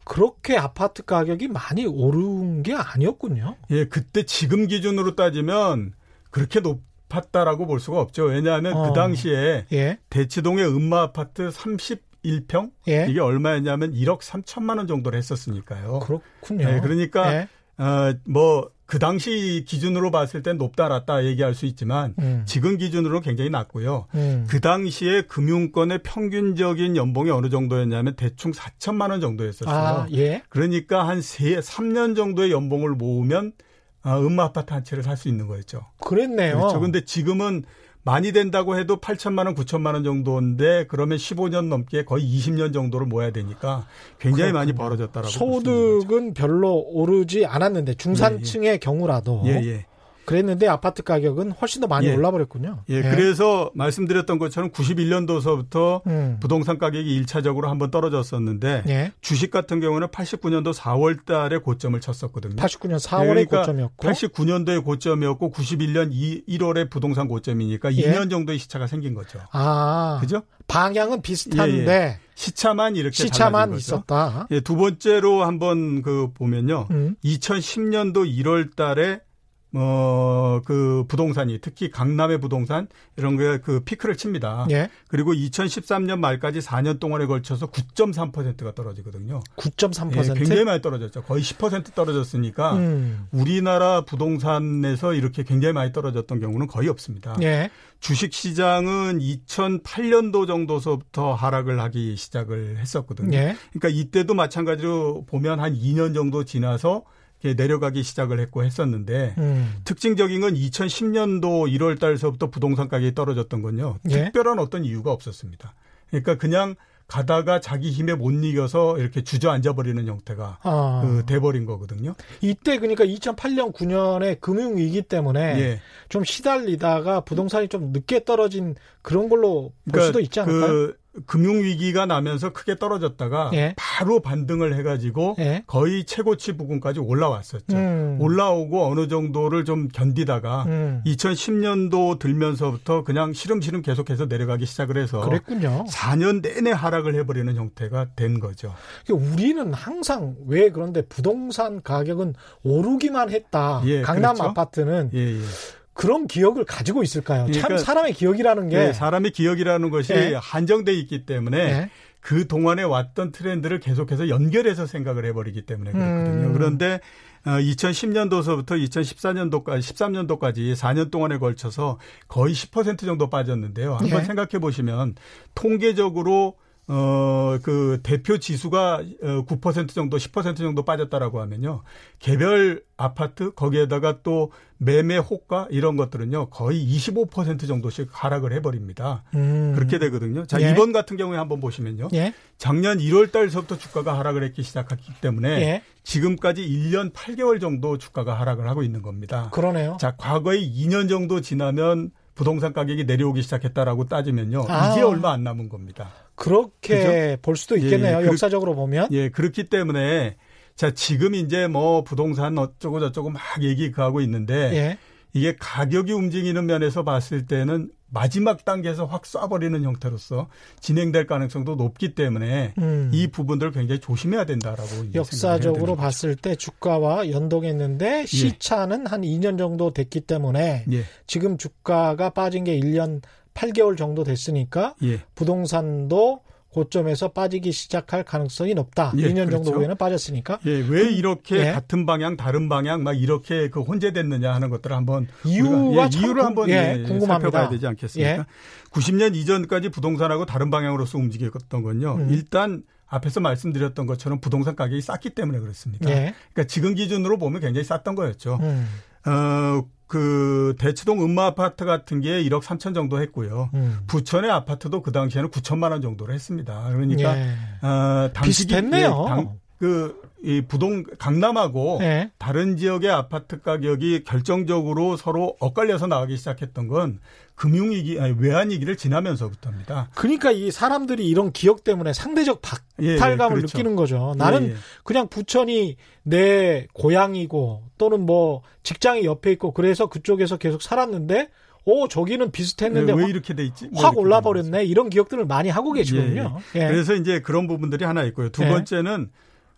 그렇게 아파트 가격이 많이 오른 게 아니었군요. 예, 그때 지금 기준으로 따지면 그렇게 높았다라고 볼 수가 없죠. 왜냐하면 그 어. 그 당시에 예. 대치동의 음마 아파트 30 1평? 예. 이게 얼마였냐면 1억 3천만 원 정도를 했었으니까요. 그렇군요. 네, 그러니까 예. 어, 뭐, 그 당시 기준으로 봤을 땐 높다 낮다 얘기할 수 있지만 음. 지금 기준으로 굉장히 낮고요. 음. 그 당시에 금융권의 평균적인 연봉이 어느 정도였냐면 대충 4천만 원 정도였었어요. 아, 예. 그러니까 한 3, 3년 정도의 연봉을 모으면 어, 음마 아파트 한 채를 살 수 있는 거였죠. 그랬네요. 그렇죠. 근데 지금은 많이 된다고 해도 8천만 원, 9천만 원 정도인데 그러면 15년 넘게 거의 20년 정도를 모아야 되니까 굉장히 그렇군요. 많이 벌어졌다라고 소득은 별로 오르지 않았는데 중산층의 예, 예. 경우라도 예, 예. 그랬는데 아파트 가격은 훨씬 더 많이 예. 올라버렸군요. 예, 예, 그래서 말씀드렸던 것처럼 91년도서부터 음. 부동산 가격이 1차적으로 한번 떨어졌었는데 예. 주식 같은 경우는 89년도 4월 달에 고점을 쳤었거든요. 89년 4월에 예, 그러니까 고점이었고 89년도에 고점이었고 91년 2, 1월에 부동산 고점이니까 2년 예. 정도의 시차가 생긴 거죠. 아. 그죠? 방향은 비슷한데 예, 시차만 이렇게 시차만 있었다. 예, 두 번째로 한번 그 보면요. 음. 2010년도 1월 달에 어, 그 부동산이 특히 강남의 부동산 이런 게 그 피크를 칩니다. 예. 그리고 2013년 말까지 4년 동안에 걸쳐서 9.3%가 떨어지거든요. 9.3%? 예, 굉장히 많이 떨어졌죠. 거의 10% 떨어졌으니까 음. 우리나라 부동산에서 이렇게 굉장히 많이 떨어졌던 경우는 거의 없습니다. 예. 주식 시장은 2008년도 정도서부터 하락을 하기 시작을 했었거든요. 예. 그러니까 이때도 마찬가지로 보면 한 2년 정도 지나서 내려가기 시작을 했고 했었는데 음. 특징적인 건 2010년도 1월 달서부터 부동산 가격이 떨어졌던 건요. 예? 특별한 어떤 이유가 없었습니다. 그러니까 그냥 가다가 자기 힘에 못 이겨서 이렇게 주저앉아 버리는 형태가 아. 그 돼버린 거거든요. 이때 그러니까 2008년 9년에 금융 위기 때문에 예. 좀 시달리다가 부동산이 좀 늦게 떨어진 그런 걸로 볼 그러니까 수도 있지 않을까요? 그 금융위기가 나면서 크게 떨어졌다가 예. 바로 반등을 해가지고 예. 거의 최고치 부근까지 올라왔었죠. 음. 올라오고 어느 정도를 좀 견디다가 음. 2010년도 들면서부터 그냥 시름시름 계속해서 내려가기 시작을 해서 그랬군요. 4년 내내 하락을 해버리는 형태가 된 거죠. 그러니까 우리는 항상 왜 그런데 부동산 가격은 오르기만 했다. 예, 강남 그렇죠? 아파트는 예, 예. 그런 기억을 가지고 있을까요? 그러니까 참 사람의 기억이라는 게 네, 사람의 기억이라는 것이 네. 한정돼 있기 때문에 네. 그 동안에 왔던 트렌드를 계속해서 연결해서 생각을 해버리기 때문에 그렇거든요. 음. 그런데 2010년도서부터 어, 2014년도까지 13년도까지 4년 동안에 걸쳐서 거의 10% 정도 빠졌는데요. 한번 네. 생각해 보시면 통계적으로 어, 그 대표 지수가 9% 어, 정도, 10% 정도 빠졌다라고 하면요. 개별 아파트, 거기에다가 또 매매 호가 이런 것들은요. 거의 25% 정도씩 하락을 해버립니다. 음. 그렇게 되거든요. 자, 예. 이번 같은 경우에 한번 보시면요. 예. 작년 1월 달서부터 주가가 하락을 했기 시작했기 때문에 예. 지금까지 1년 8개월 정도 주가가 하락을 하고 있는 겁니다. 그러네요. 자, 과거에 2년 정도 지나면 부동산 가격이 내려오기 시작했다라고 따지면요. 아. 이제 얼마 안 남은 겁니다. 그렇게 그죠? 볼 수도 있겠네요. 예, 예. 역사적으로 보면. 예, 그렇기 때문에 자, 지금 이제 뭐 부동산 어쩌고 저쩌고 막 얘기하고 있는데 예. 이게 가격이 움직이는 면에서 봤을 때는 마지막 단계에서 확 쏴버리는 형태로서 진행될 가능성도 높기 때문에 음. 이 부분들을 굉장히 조심해야 된다라고 역사적으로 봤을 때 주가와 연동했는데 예. 시차는 예. 한 2년 정도 됐기 때문에 예. 지금 주가가 빠진 게 1년 8개월 정도 됐으니까 예. 부동산도 고점에서 빠지기 시작할 가능성이 높다. 예, 2년 그렇죠. 정도 후에는 빠졌으니까. 예, 왜 그, 이렇게 예. 같은 방향, 다른 방향 막 이렇게 그 혼재됐느냐 하는 것들을 한번 이유와 예, 이유를 한번 예, 궁금합니다. 살펴봐야 되지 않겠습니까? 90년 예. 이전까지 부동산하고 다른 방향으로서 움직였던 건요. 음. 일단 앞에서 말씀드렸던 것처럼 부동산 가격이 쌌기 때문에 그렇습니다. 예. 그러니까 지금 기준으로 보면 굉장히 쌌던 거였죠. 음. 어, 그 대치동 음마 아파트 같은 게 1억 3천 정도 했고요. 음. 부천의 아파트도 그 당시에는 9천만 원 정도로 했습니다. 그러니까 예. 어, 당시 비슷했네요. 예, 당, 그 이 부동 강남하고 네. 다른 지역의 아파트 가격이 결정적으로 서로 엇갈려서 나가기 시작했던 건 금융위기 아니 외환위기를 지나면서부터입니다. 그러니까 이 사람들이 이런 기억 때문에 상대적 박탈감을 예, 예, 그렇죠. 느끼는 거죠. 나는 예, 예. 그냥 부천이 내 고향이고 또는 뭐 직장이 옆에 있고 그래서 그쪽에서 계속 살았는데 오 저기는 비슷했는데 왜, 왜 이렇게 돼 있지? 뭐확 올라 버렸네 이런 기억들을 많이 하고 계시거든요. 예, 예. 그래서 이제 그런 부분들이 하나 있고요. 두 번째는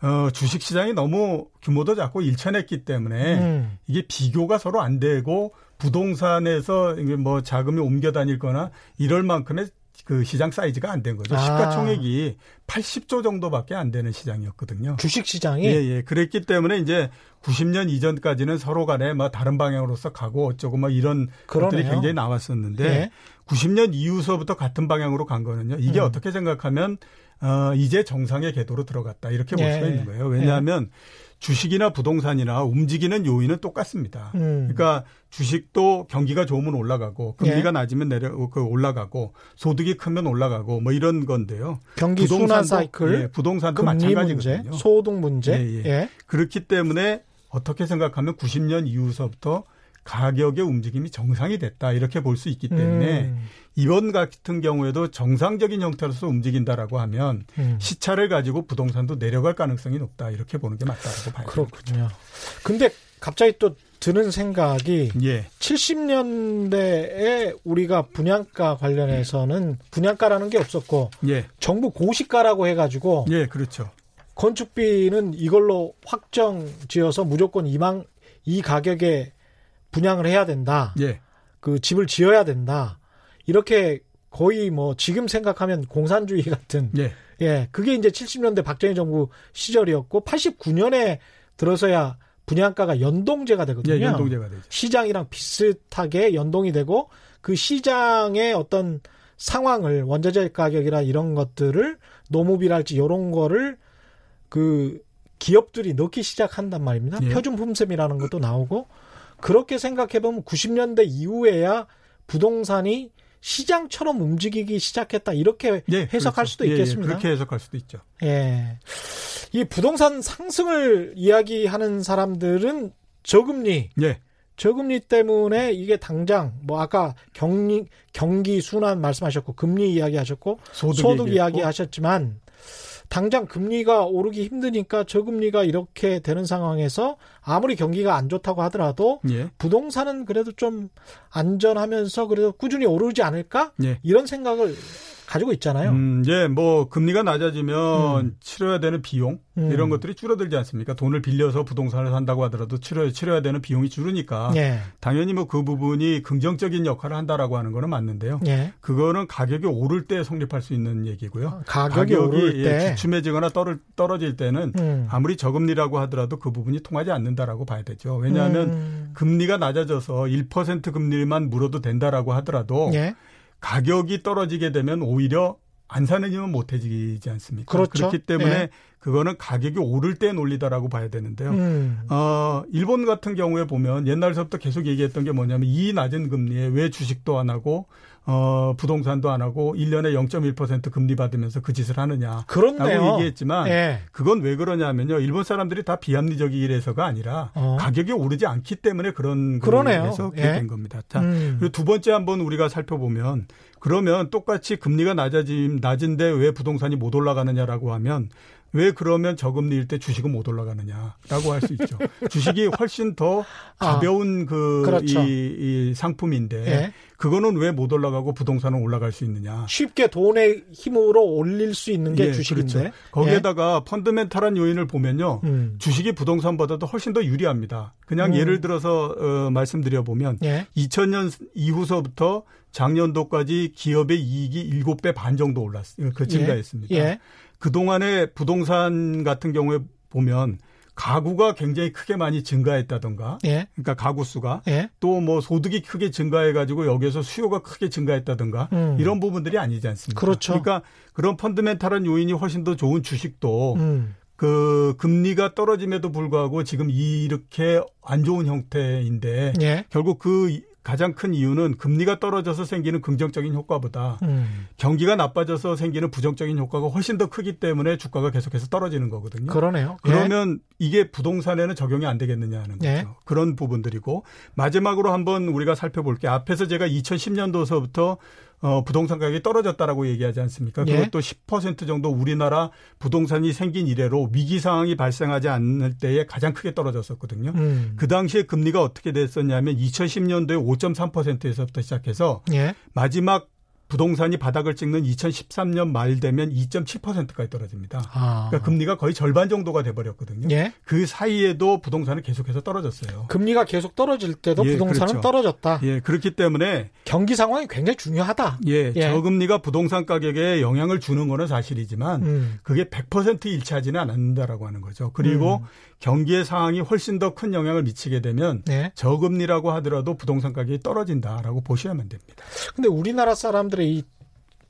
어, 주식 시장이 너무 규모도 작고 일천했기 때문에 음. 이게 비교가 서로 안 되고 부동산에서 이게 뭐 자금이 옮겨 다닐 거나 이럴 만큼의 그 시장 사이즈가 안 된 거죠. 아. 시가총액이 80조 정도밖에 안 되는 시장이었거든요. 주식 시장이? 예, 예. 그랬기 때문에 이제 90년 이전까지는 서로 간에 뭐 다른 방향으로서 가고 어쩌고 뭐 이런 그러네요. 것들이 굉장히 나왔었는데 예. 90년 이후서부터 같은 방향으로 간 거는요. 이게 음. 어떻게 생각하면 어, 이제 정상의 궤도로 들어갔다. 이렇게 볼 예. 수가 있는 거예요. 왜냐하면 예. 주식이나 부동산이나 움직이는 요인은 똑같습니다. 음. 그러니까 주식도 경기가 좋으면 올라가고 금리가 예. 낮으면 내려 그 올라가고 소득이 크면 올라가고 뭐 이런 건데요. 경기 순환 사이클, 예, 부동산도 마찬가지거든요. 문제, 소득 문제. 예, 예. 예. 그렇기 때문에 어떻게 생각하면 90년 이후서부터 가격의 움직임이 정상이 됐다 이렇게 볼 수 있기 때문에 음. 이번 같은 경우에도 정상적인 형태로서 움직인다라고 하면 음. 시차를 가지고 부동산도 내려갈 가능성이 높다 이렇게 보는 게 맞다고 봐요. 그렇군요. 근데 갑자기 또 드는 생각이 예. 70년대에 우리가 분양가 관련해서는 분양가라는 게 없었고 예. 정부 고시가라고 해가지고 예 그렇죠. 건축비는 이걸로 확정 지어서 무조건 이망 이 가격에 분양을 해야 된다. 예. 그 집을 지어야 된다. 이렇게 거의 뭐 지금 생각하면 공산주의 같은 예. 예. 그게 이제 70년대 박정희 정부 시절이었고 89년에 들어서야 분양가가 연동제가 되거든요. 예, 연동제가 되죠. 시장이랑 비슷하게 연동이 되고 그 시장의 어떤 상황을 원자재 가격이나 이런 것들을 노무비랄지 이런 거를 그 기업들이 넣기 시작한단 말입니다. 예. 표준 품셈이라는 것도 나오고 그렇게 생각해 보면 90년대 이후에야 부동산이 시장처럼 움직이기 시작했다 이렇게 예, 해석할 그렇죠. 수도 있겠습니다. 예, 예, 그렇게 해석할 수도 있죠. 예. 이 부동산 상승을 이야기하는 사람들은 저금리, 예. 저금리 때문에 이게 당장 뭐 아까 경리 경기 순환 말씀하셨고 금리 이야기하셨고 소득, 소득 이야기하셨지만 당장 금리가 오르기 힘드니까 저금리가 이렇게 되는 상황에서 아무리 경기가 안 좋다고 하더라도 예. 부동산은 그래도 좀 안전하면서 그래도 꾸준히 오르지 않을까? 예. 이런 생각을 가지고 있잖아요. 음, 예, 뭐 금리가 낮아지면 음. 치러야 되는 비용 음. 이런 것들이 줄어들지 않습니까? 돈을 빌려서 부동산을 산다고 하더라도 치러 치러야 되는 비용이 줄으니까 예. 당연히 뭐 그 부분이 긍정적인 역할을 한다라고 하는 거는 맞는데요. 예. 그거는 가격이 오를 때 성립할 수 있는 얘기고요. 가격이, 가격이 오를 때 예, 주춤해지거나 떨어, 떨어질 때는 음. 아무리 저금리라고 하더라도 그 부분이 통하지 않는다라고 봐야 되죠. 왜냐하면 음. 금리가 낮아져서 1% 금리만 물어도 된다라고 하더라도 예. 가격이 떨어지게 되면 오히려 안 사는 이면 못해지지 않습니까? 그렇죠. 그렇기 때문에 예. 그거는 가격이 오를 때 논리다라고 봐야 되는데요. 음. 어, 일본 같은 경우에 보면 옛날서부터 계속 얘기했던 게 뭐냐면 이 낮은 금리에 왜 주식도 안 하고 어, 부동산도 안 하고 1년에 0.1% 금리 받으면서 그 짓을 하느냐. 그렇네요. 얘기했지만 예. 그건 왜 그러냐면요. 일본 사람들이 다 비합리적이래서가 아니라 어. 가격이 오르지 않기 때문에 그런 그러네요. 그렇게 예. 된 겁니다. 자, 음. 그리고 두 번째 한번 우리가 살펴보면 그러면 똑같이 금리가 낮아짐 낮은데 왜 부동산이 못 올라가느냐라고 하면 왜 그러면 저금리일 때 주식은 못 올라가느냐라고 할 수 있죠. 주식이 훨씬 더 아, 가벼운 아, 그 그렇죠. 이, 이, 상품인데 예. 그거는 왜 못 올라가고 부동산은 올라갈 수 있느냐? 쉽게 돈의 힘으로 올릴 수 있는 게 예, 주식인데 그렇죠. 거기에다가 예. 펀드멘탈한 요인을 보면요, 음. 주식이 부동산보다도 훨씬 더 유리합니다. 그냥 음. 예를 들어서 어, 말씀드려 보면 2000년 예. 이후서부터 작년도까지 기업의 이익이 7배 반 정도 올랐어요. 그 증가했습니다. 예. 그동안에 부동산 같은 경우에 보면 가구가 굉장히 크게 많이 증가했다던가. 예. 그러니까 가구 수가 예. 또뭐 소득이 크게 증가해 가지고 여기에서 수요가 크게 증가했다던가 음. 이런 부분들이 아니지 않습니까? 그렇죠. 그러니까 그런 펀드멘탈한 요인이 훨씬 더 좋은 주식도 음. 그 금리가 떨어짐에도 불구하고 지금 이렇게 안 좋은 형태인데 예. 결국 그 가장 큰 이유는 금리가 떨어져서 생기는 긍정적인 효과보다 음. 경기가 나빠져서 생기는 부정적인 효과가 훨씬 더 크기 때문에 주가가 계속해서 떨어지는 거거든요. 그러네요. 그러면 예. 이게 부동산에는 적용이 안 되겠느냐 하는 거죠. 예. 그런 부분들이고 마지막으로 한번 우리가 살펴볼 게 앞에서 제가 2010년도서부터 어, 부동산 가격이 떨어졌다라고 얘기하지 않습니까? 예. 그것도 10% 정도 우리나라 부동산이 생긴 이래로 위기 상황이 발생하지 않을 때에 가장 크게 떨어졌었거든요. 음. 그 당시에 금리가 어떻게 됐었냐면 2010년도에 5.3%에서부터 시작해서 예. 마지막 부동산이 바닥을 찍는 2013년 말 되면 2.7%까지 떨어집니다. 아. 그러니까 금리가 거의 절반 정도가 돼버렸거든요. 예? 그 사이에도 부동산은 계속해서 떨어졌어요. 금리가 계속 떨어질 때도 예, 부동산은 그렇죠. 떨어졌다. 예, 그렇기 때문에 경기 상황이 굉장히 중요하다. 예, 예. 저금리가 부동산 가격에 영향을 주는 거는 사실이지만 음. 그게 100% 일치하지는 않는다라고 하는 거죠. 그리고 음. 경기의 상황이 훨씬 더 큰 영향을 미치게 되면 네. 저금리라고 하더라도 부동산 가격이 떨어진다라고 보셔야만 됩니다. 근데 우리나라 사람들 의 이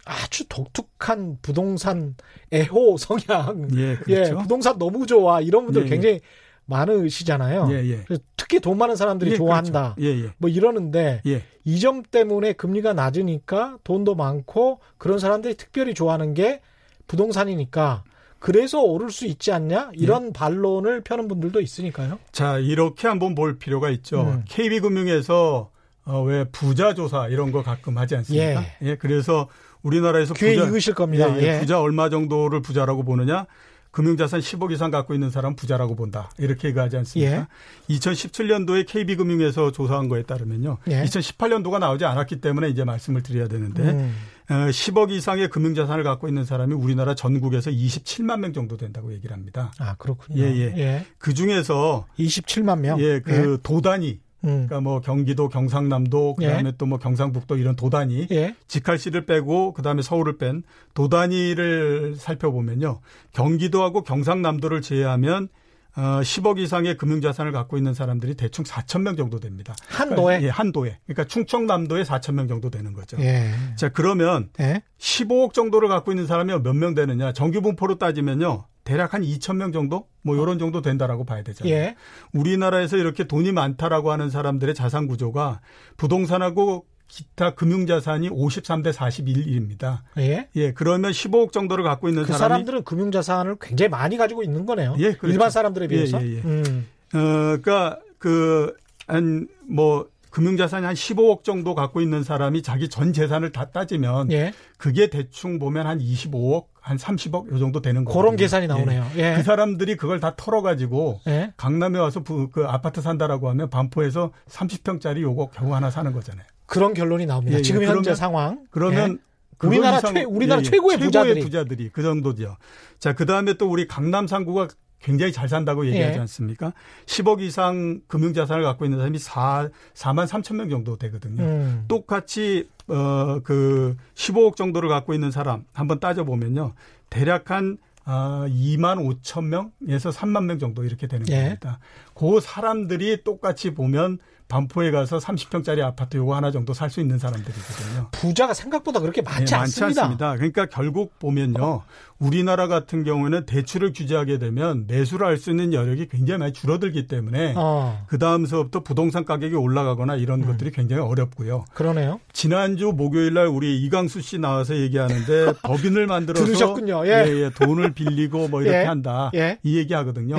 아주 독특한 부동산 애호 성향. 예, 그렇죠. 예 부동산 너무 좋아. 이런 분들 예, 예. 굉장히 예. 많으시잖아요. 예, 특히 돈 많은 사람들이 예, 좋아한다. 그렇죠. 뭐 이러는데 이 점 때문에 금리가 낮으니까 돈도 많고 그런 사람들이 특별히 좋아하는 게 부동산이니까 그래서 오를 수 있지 않냐 이런 예. 반론을 펴는 분들도 있으니까요. 자 이렇게 한번 볼 필요가 있죠. 음. KB금융에서 어, 왜 부자 조사 이런 거 가끔 하지 않습니까? 예. 예 그래서 우리나라에서 귀에 부자 익으실 겁니다. 예, 예, 예. 부자 얼마 정도를 부자라고 보느냐? 금융자산 10억 이상 갖고 있는 사람 부자라고 본다. 이렇게 얘기하지 않습니까? 예. 2017년도에 KB금융에서 조사한 거에 따르면요. 예. 2018년도가 나오지 않았기 때문에 이제 말씀을 드려야 되는데 음. 10억 어, 이상의 금융자산을 갖고 있는 사람이 우리나라 전국에서 27만 명 정도 된다고 얘기를 합니다. 아, 그렇군요. 예, 예. 예. 그 중에서 27만 명? 예, 그 예. 도단이 음. 그러니까 뭐 경기도, 경상남도, 그다음에 예. 또뭐 경상북도 이런 도단위 예. 직할시를 빼고 그다음에 서울을 뺀 도단위를 살펴보면요. 경기도하고 경상남도를 제외하면 어, 10억 이상의 금융자산을 갖고 있는 사람들이 대충 4천 명 정도 됩니다. 한 도에? 그러니까, 예, 한 도에. 그러니까 충청남도에 4천 명 정도 되는 거죠. 예. 자, 그러면 예? 15억 정도를 갖고 있는 사람이 몇 명 되느냐? 정규 분포로 따지면요. 대략 한 2천 명 정도? 뭐 요런 정도 된다라고 봐야 되잖아요. 예. 우리나라에서 이렇게 돈이 많다라고 하는 사람들의 자산 구조가 부동산하고 기타 금융 자산이 53대 41입니다. 예. 예. 그러면 15억 정도를 갖고 있는 그 사람이 사람들은 금융 자산을 굉장히 많이 가지고 있는 거네요. 예. 그렇죠. 일반 사람들에 비해서. 예, 예, 예. 음. 어, 그러니까 그한뭐 금융 자산이 한 15억 정도 갖고 있는 사람이 자기 전 재산을 다 따지면 예. 그게 대충 보면 한 25억, 한 30억 요 정도 되는 거예요. 그런 계산이 나오네요. 예. 그 사람들이 그걸 다 털어가지고 예. 강남에 와서 그, 그 아파트 산다라고 하면 반포에서 30평짜리 요거 겨우 하나 사는 거잖아요. 그런 결론이 나옵니다. 예, 예. 지금 현재 상황. 그러면 예. 우리나라 최 우리나라 예, 예, 최고의, 부자들이. 부자들이 그 정도죠. 자, 그다음에 또 우리 강남 상구가 굉장히 잘 산다고 얘기하지 예. 않습니까? 10억 이상 금융 자산을 갖고 있는 사람이 4 4만 3천 명 정도 되거든요. 음. 똑같이 어 그 15억 정도를 갖고 있는 사람 한번 따져 보면요. 대략 한 아, 2만 5천 명에서 3만 명 정도 이렇게 되는 예. 겁니다. 그 사람들이 똑같이 보면 반포에 가서 30평짜리 아파트 요거 하나 정도 살 수 있는 사람들이거든요. 부자가 생각보다 그렇게 많지, 네, 않습니다. 많지 않습니다. 그러니까 결국 보면요. 어. 우리나라 같은 경우에는 대출을 규제하게 되면 매수를 할 수 있는 여력이 굉장히 많이 줄어들기 때문에 어. 그 다음서부터 부동산 가격이 올라가거나 이런 음. 것들이 굉장히 어렵고요. 그러네요. 지난주 목요일 날 우리 이강수 씨 나와서 얘기하는데 법인을 만들어서 들으셨군요. 예. 예, 예 돈을 빌리고 뭐 이렇게 예. 한다. 예. 이 얘기 하거든요.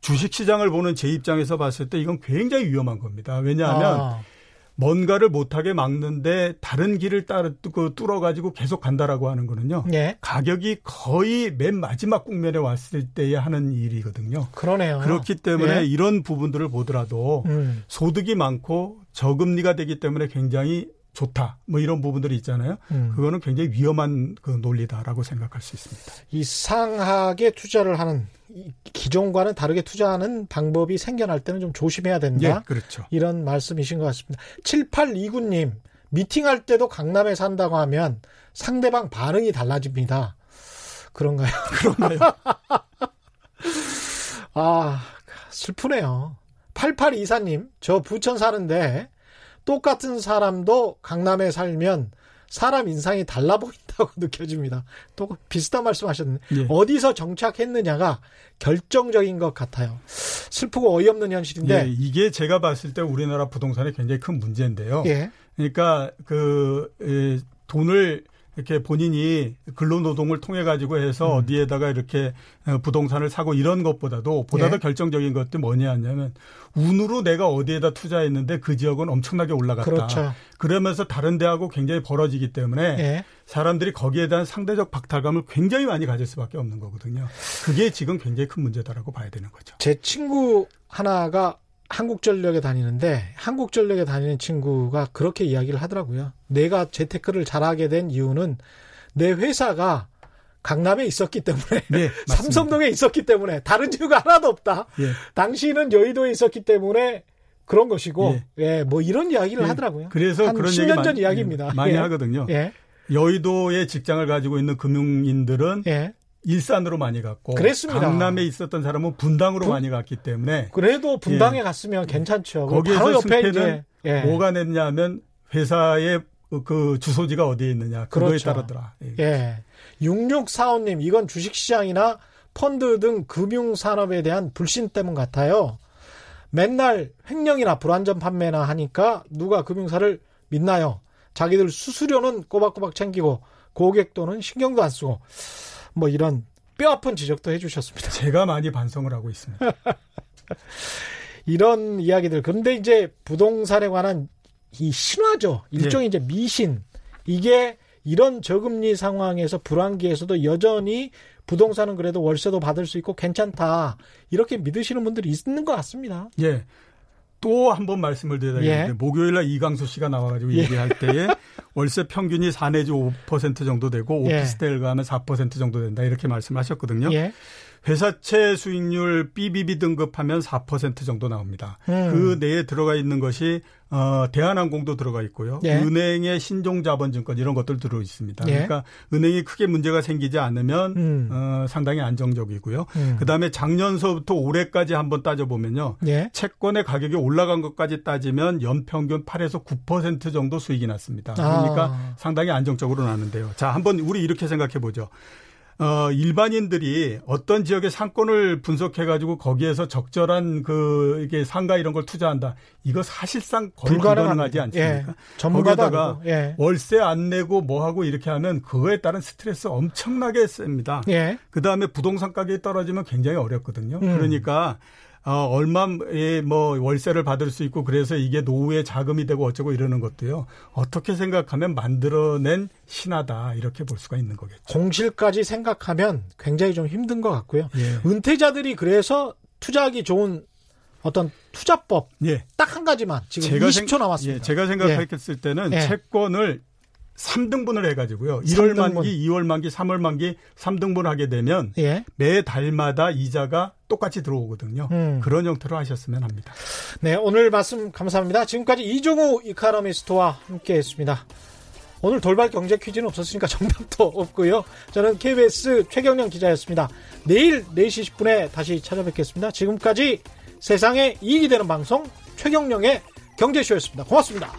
예. 주식 시장을 보는 제 입장에서 봤을 때 이건 굉장히 위험한 겁니다. 왜냐하면 아. 뭔가를 못하게 막는데 다른 길을 따르 그 뚫어가지고 계속 간다라고 하는 거는요. 예. 가격이 거의 맨 마지막 국면에 왔을 때에 하는 일이거든요. 그러네요. 그렇기 때문에 예. 이런 부분들을 보더라도 음. 소득이 많고 저금리가 되기 때문에 굉장히 좋다. 뭐 이런 부분들이 있잖아요. 음. 그거는 굉장히 위험한 그 논리다라고 생각할 수 있습니다. 이 상하게 투자를 하는 기존과는 다르게 투자하는 방법이 생겨날 때는 좀 조심해야 된다. 예, 그렇죠. 이런 말씀이신 것 같습니다. 7829님, 미팅할 때도 강남에 산다고 하면 상대방 반응이 달라집니다. 그런가요? 그런가요? 아, 슬프네요. 8824님, 저 부천 사는데 똑같은 사람도 강남에 살면 사람 인상이 달라 보인다 고 느껴집니다. 또 비슷한 말씀 하셨는데 예. 어디서 정착했느냐가 결정적인 것 같아요. 슬프고 어이없는 현실인데 예, 이게 제가 봤을 때 우리나라 부동산의 굉장히 큰 문제인데요. 예. 그러니까 그 에, 돈을 이렇게 본인이 근로노동을 통해 가지고 해서 음. 어디에다가 이렇게 어, 부동산을 사고 이런 것보다도 보다 더 예. 결정적인 것도 뭐냐 하냐면 운으로 내가 어디에다 투자했는데 그 지역은 엄청나게 올라갔다. 그렇죠. 그러면서 다른 데하고 굉장히 벌어지기 때문에 예. 사람들이 거기에 대한 상대적 박탈감을 굉장히 많이 가질 수밖에 없는 거거든요. 그게 지금 굉장히 큰 문제다라고 봐야 되는 거죠. 제 친구 하나가 한국전력에 다니는데 한국전력에 다니는 친구가 그렇게 이야기를 하더라고요. 내가 재테크를 잘하게 된 이유는 내 회사가 강남에 있었기 때문에 네, 삼성동에 있었기 때문에 다른 이유가 하나도 없다. 예. 당시는 여의도에 있었기 때문에 그런 것이고 예, 예 뭐 이런 이야기를 예. 하더라고요. 그래서 그런 10년 전 이야기입니다. 많이 예. 하거든요. 예. 여의도에 직장을 가지고 있는 금융인들은 예. 일산으로 많이 갔고 그랬습니다. 강남에 있었던 사람은 분당으로 분, 많이 갔기 때문에 그래도 분당에 예. 갔으면 괜찮죠. 거기에서 승패는 예. 뭐가 냈냐면 회사의 그 주소지가 어디에 있느냐 그거에 그렇죠. 따르더라. 예. 6645님 이건 주식시장이나 펀드 등 금융산업에 대한 불신 때문 같아요. 맨날 횡령이나 불안전 판매나 하니까 누가 금융사를 믿나요? 자기들 수수료는 꼬박꼬박 챙기고 고객 돈은 신경도 안 쓰고 뭐 이런 뼈 아픈 지적도 해주셨습니다. 제가 많이 반성을 하고 있습니다. 이런 이야기들. 그런데 이제 부동산에 관한 이 신화죠. 일종의 네. 이제 미신. 이게 이런 저금리 상황에서 불안기에서도 여전히 부동산은 그래도 월세도 받을 수 있고 괜찮다. 이렇게 믿으시는 분들이 있는 것 같습니다. 예. 또 한 번 말씀을 드려야겠는데 예. 목요일 날 이강수 씨가 나와가지고 예. 얘기할 때에 월세 평균이 4 내지 5% 정도 되고 예. 오피스텔 가면 4% 정도 된다 이렇게 말씀하셨거든요. 예. 회사채 수익률 BBB 등급하면 4% 정도 나옵니다. 음. 그 내에 들어가 있는 것이 어, 대한항공도 들어가 있고요. 예. 은행의 신종자본증권 이런 것들 들어 있습니다. 예. 그러니까 은행이 크게 문제가 생기지 않으면 음. 어, 상당히 안정적이고요. 음. 그다음에 작년서부터 올해까지 한번 따져 보면요. 예. 채권의 가격이 올라간 것까지 따지면 연평균 8에서 9% 정도 수익이 났습니다. 그러니까 아. 상당히 안정적으로 나는데요. 자, 한번 우리 이렇게 생각해 보죠. 어, 일반인들이 어떤 지역의 상권을 분석해가지고 거기에서 적절한 그, 이게 상가 이런 걸 투자한다. 이거 사실상 거의 불가능하지 않습니까? 예, 거기다가 예. 월세 안 내고 뭐 하고 이렇게 하면 그거에 따른 스트레스 엄청나게 셉니다. 예. 그 다음에 부동산 가격이 떨어지면 굉장히 어렵거든요. 음. 그러니까 어, 얼마의 뭐 월세를 받을 수 있고 그래서 이게 노후에 자금이 되고 어쩌고 이러는 것도요. 어떻게 생각하면 만들어낸 신화다 이렇게 볼 수가 있는 거겠죠. 공실까지 생각하면 굉장히 좀 힘든 것 같고요. 예. 은퇴자들이 그래서 투자하기 좋은 어떤 투자법 예. 딱 한 가지만 지금 제가 20초 남았습니다. 예. 제가 생각했을 때는 예. 채권을 3등분을 해가지고요. 1월 3등분. 만기, 2월 만기, 3월 만기 3등분 하게 되면 예. 매 달마다 이자가 똑같이 들어오거든요. 음. 그런 형태로 하셨으면 합니다. 네, 오늘 말씀 감사합니다. 지금까지 이종우 이카노미스트와 함께했습니다. 오늘 돌발 경제 퀴즈는 없었으니까 정답도 없고요. 저는 KBS 최경령 기자였습니다. 내일 4시 10분에 다시 찾아뵙겠습니다. 지금까지 세상에 이익이 되는 방송 최경령의 경제쇼였습니다. 고맙습니다.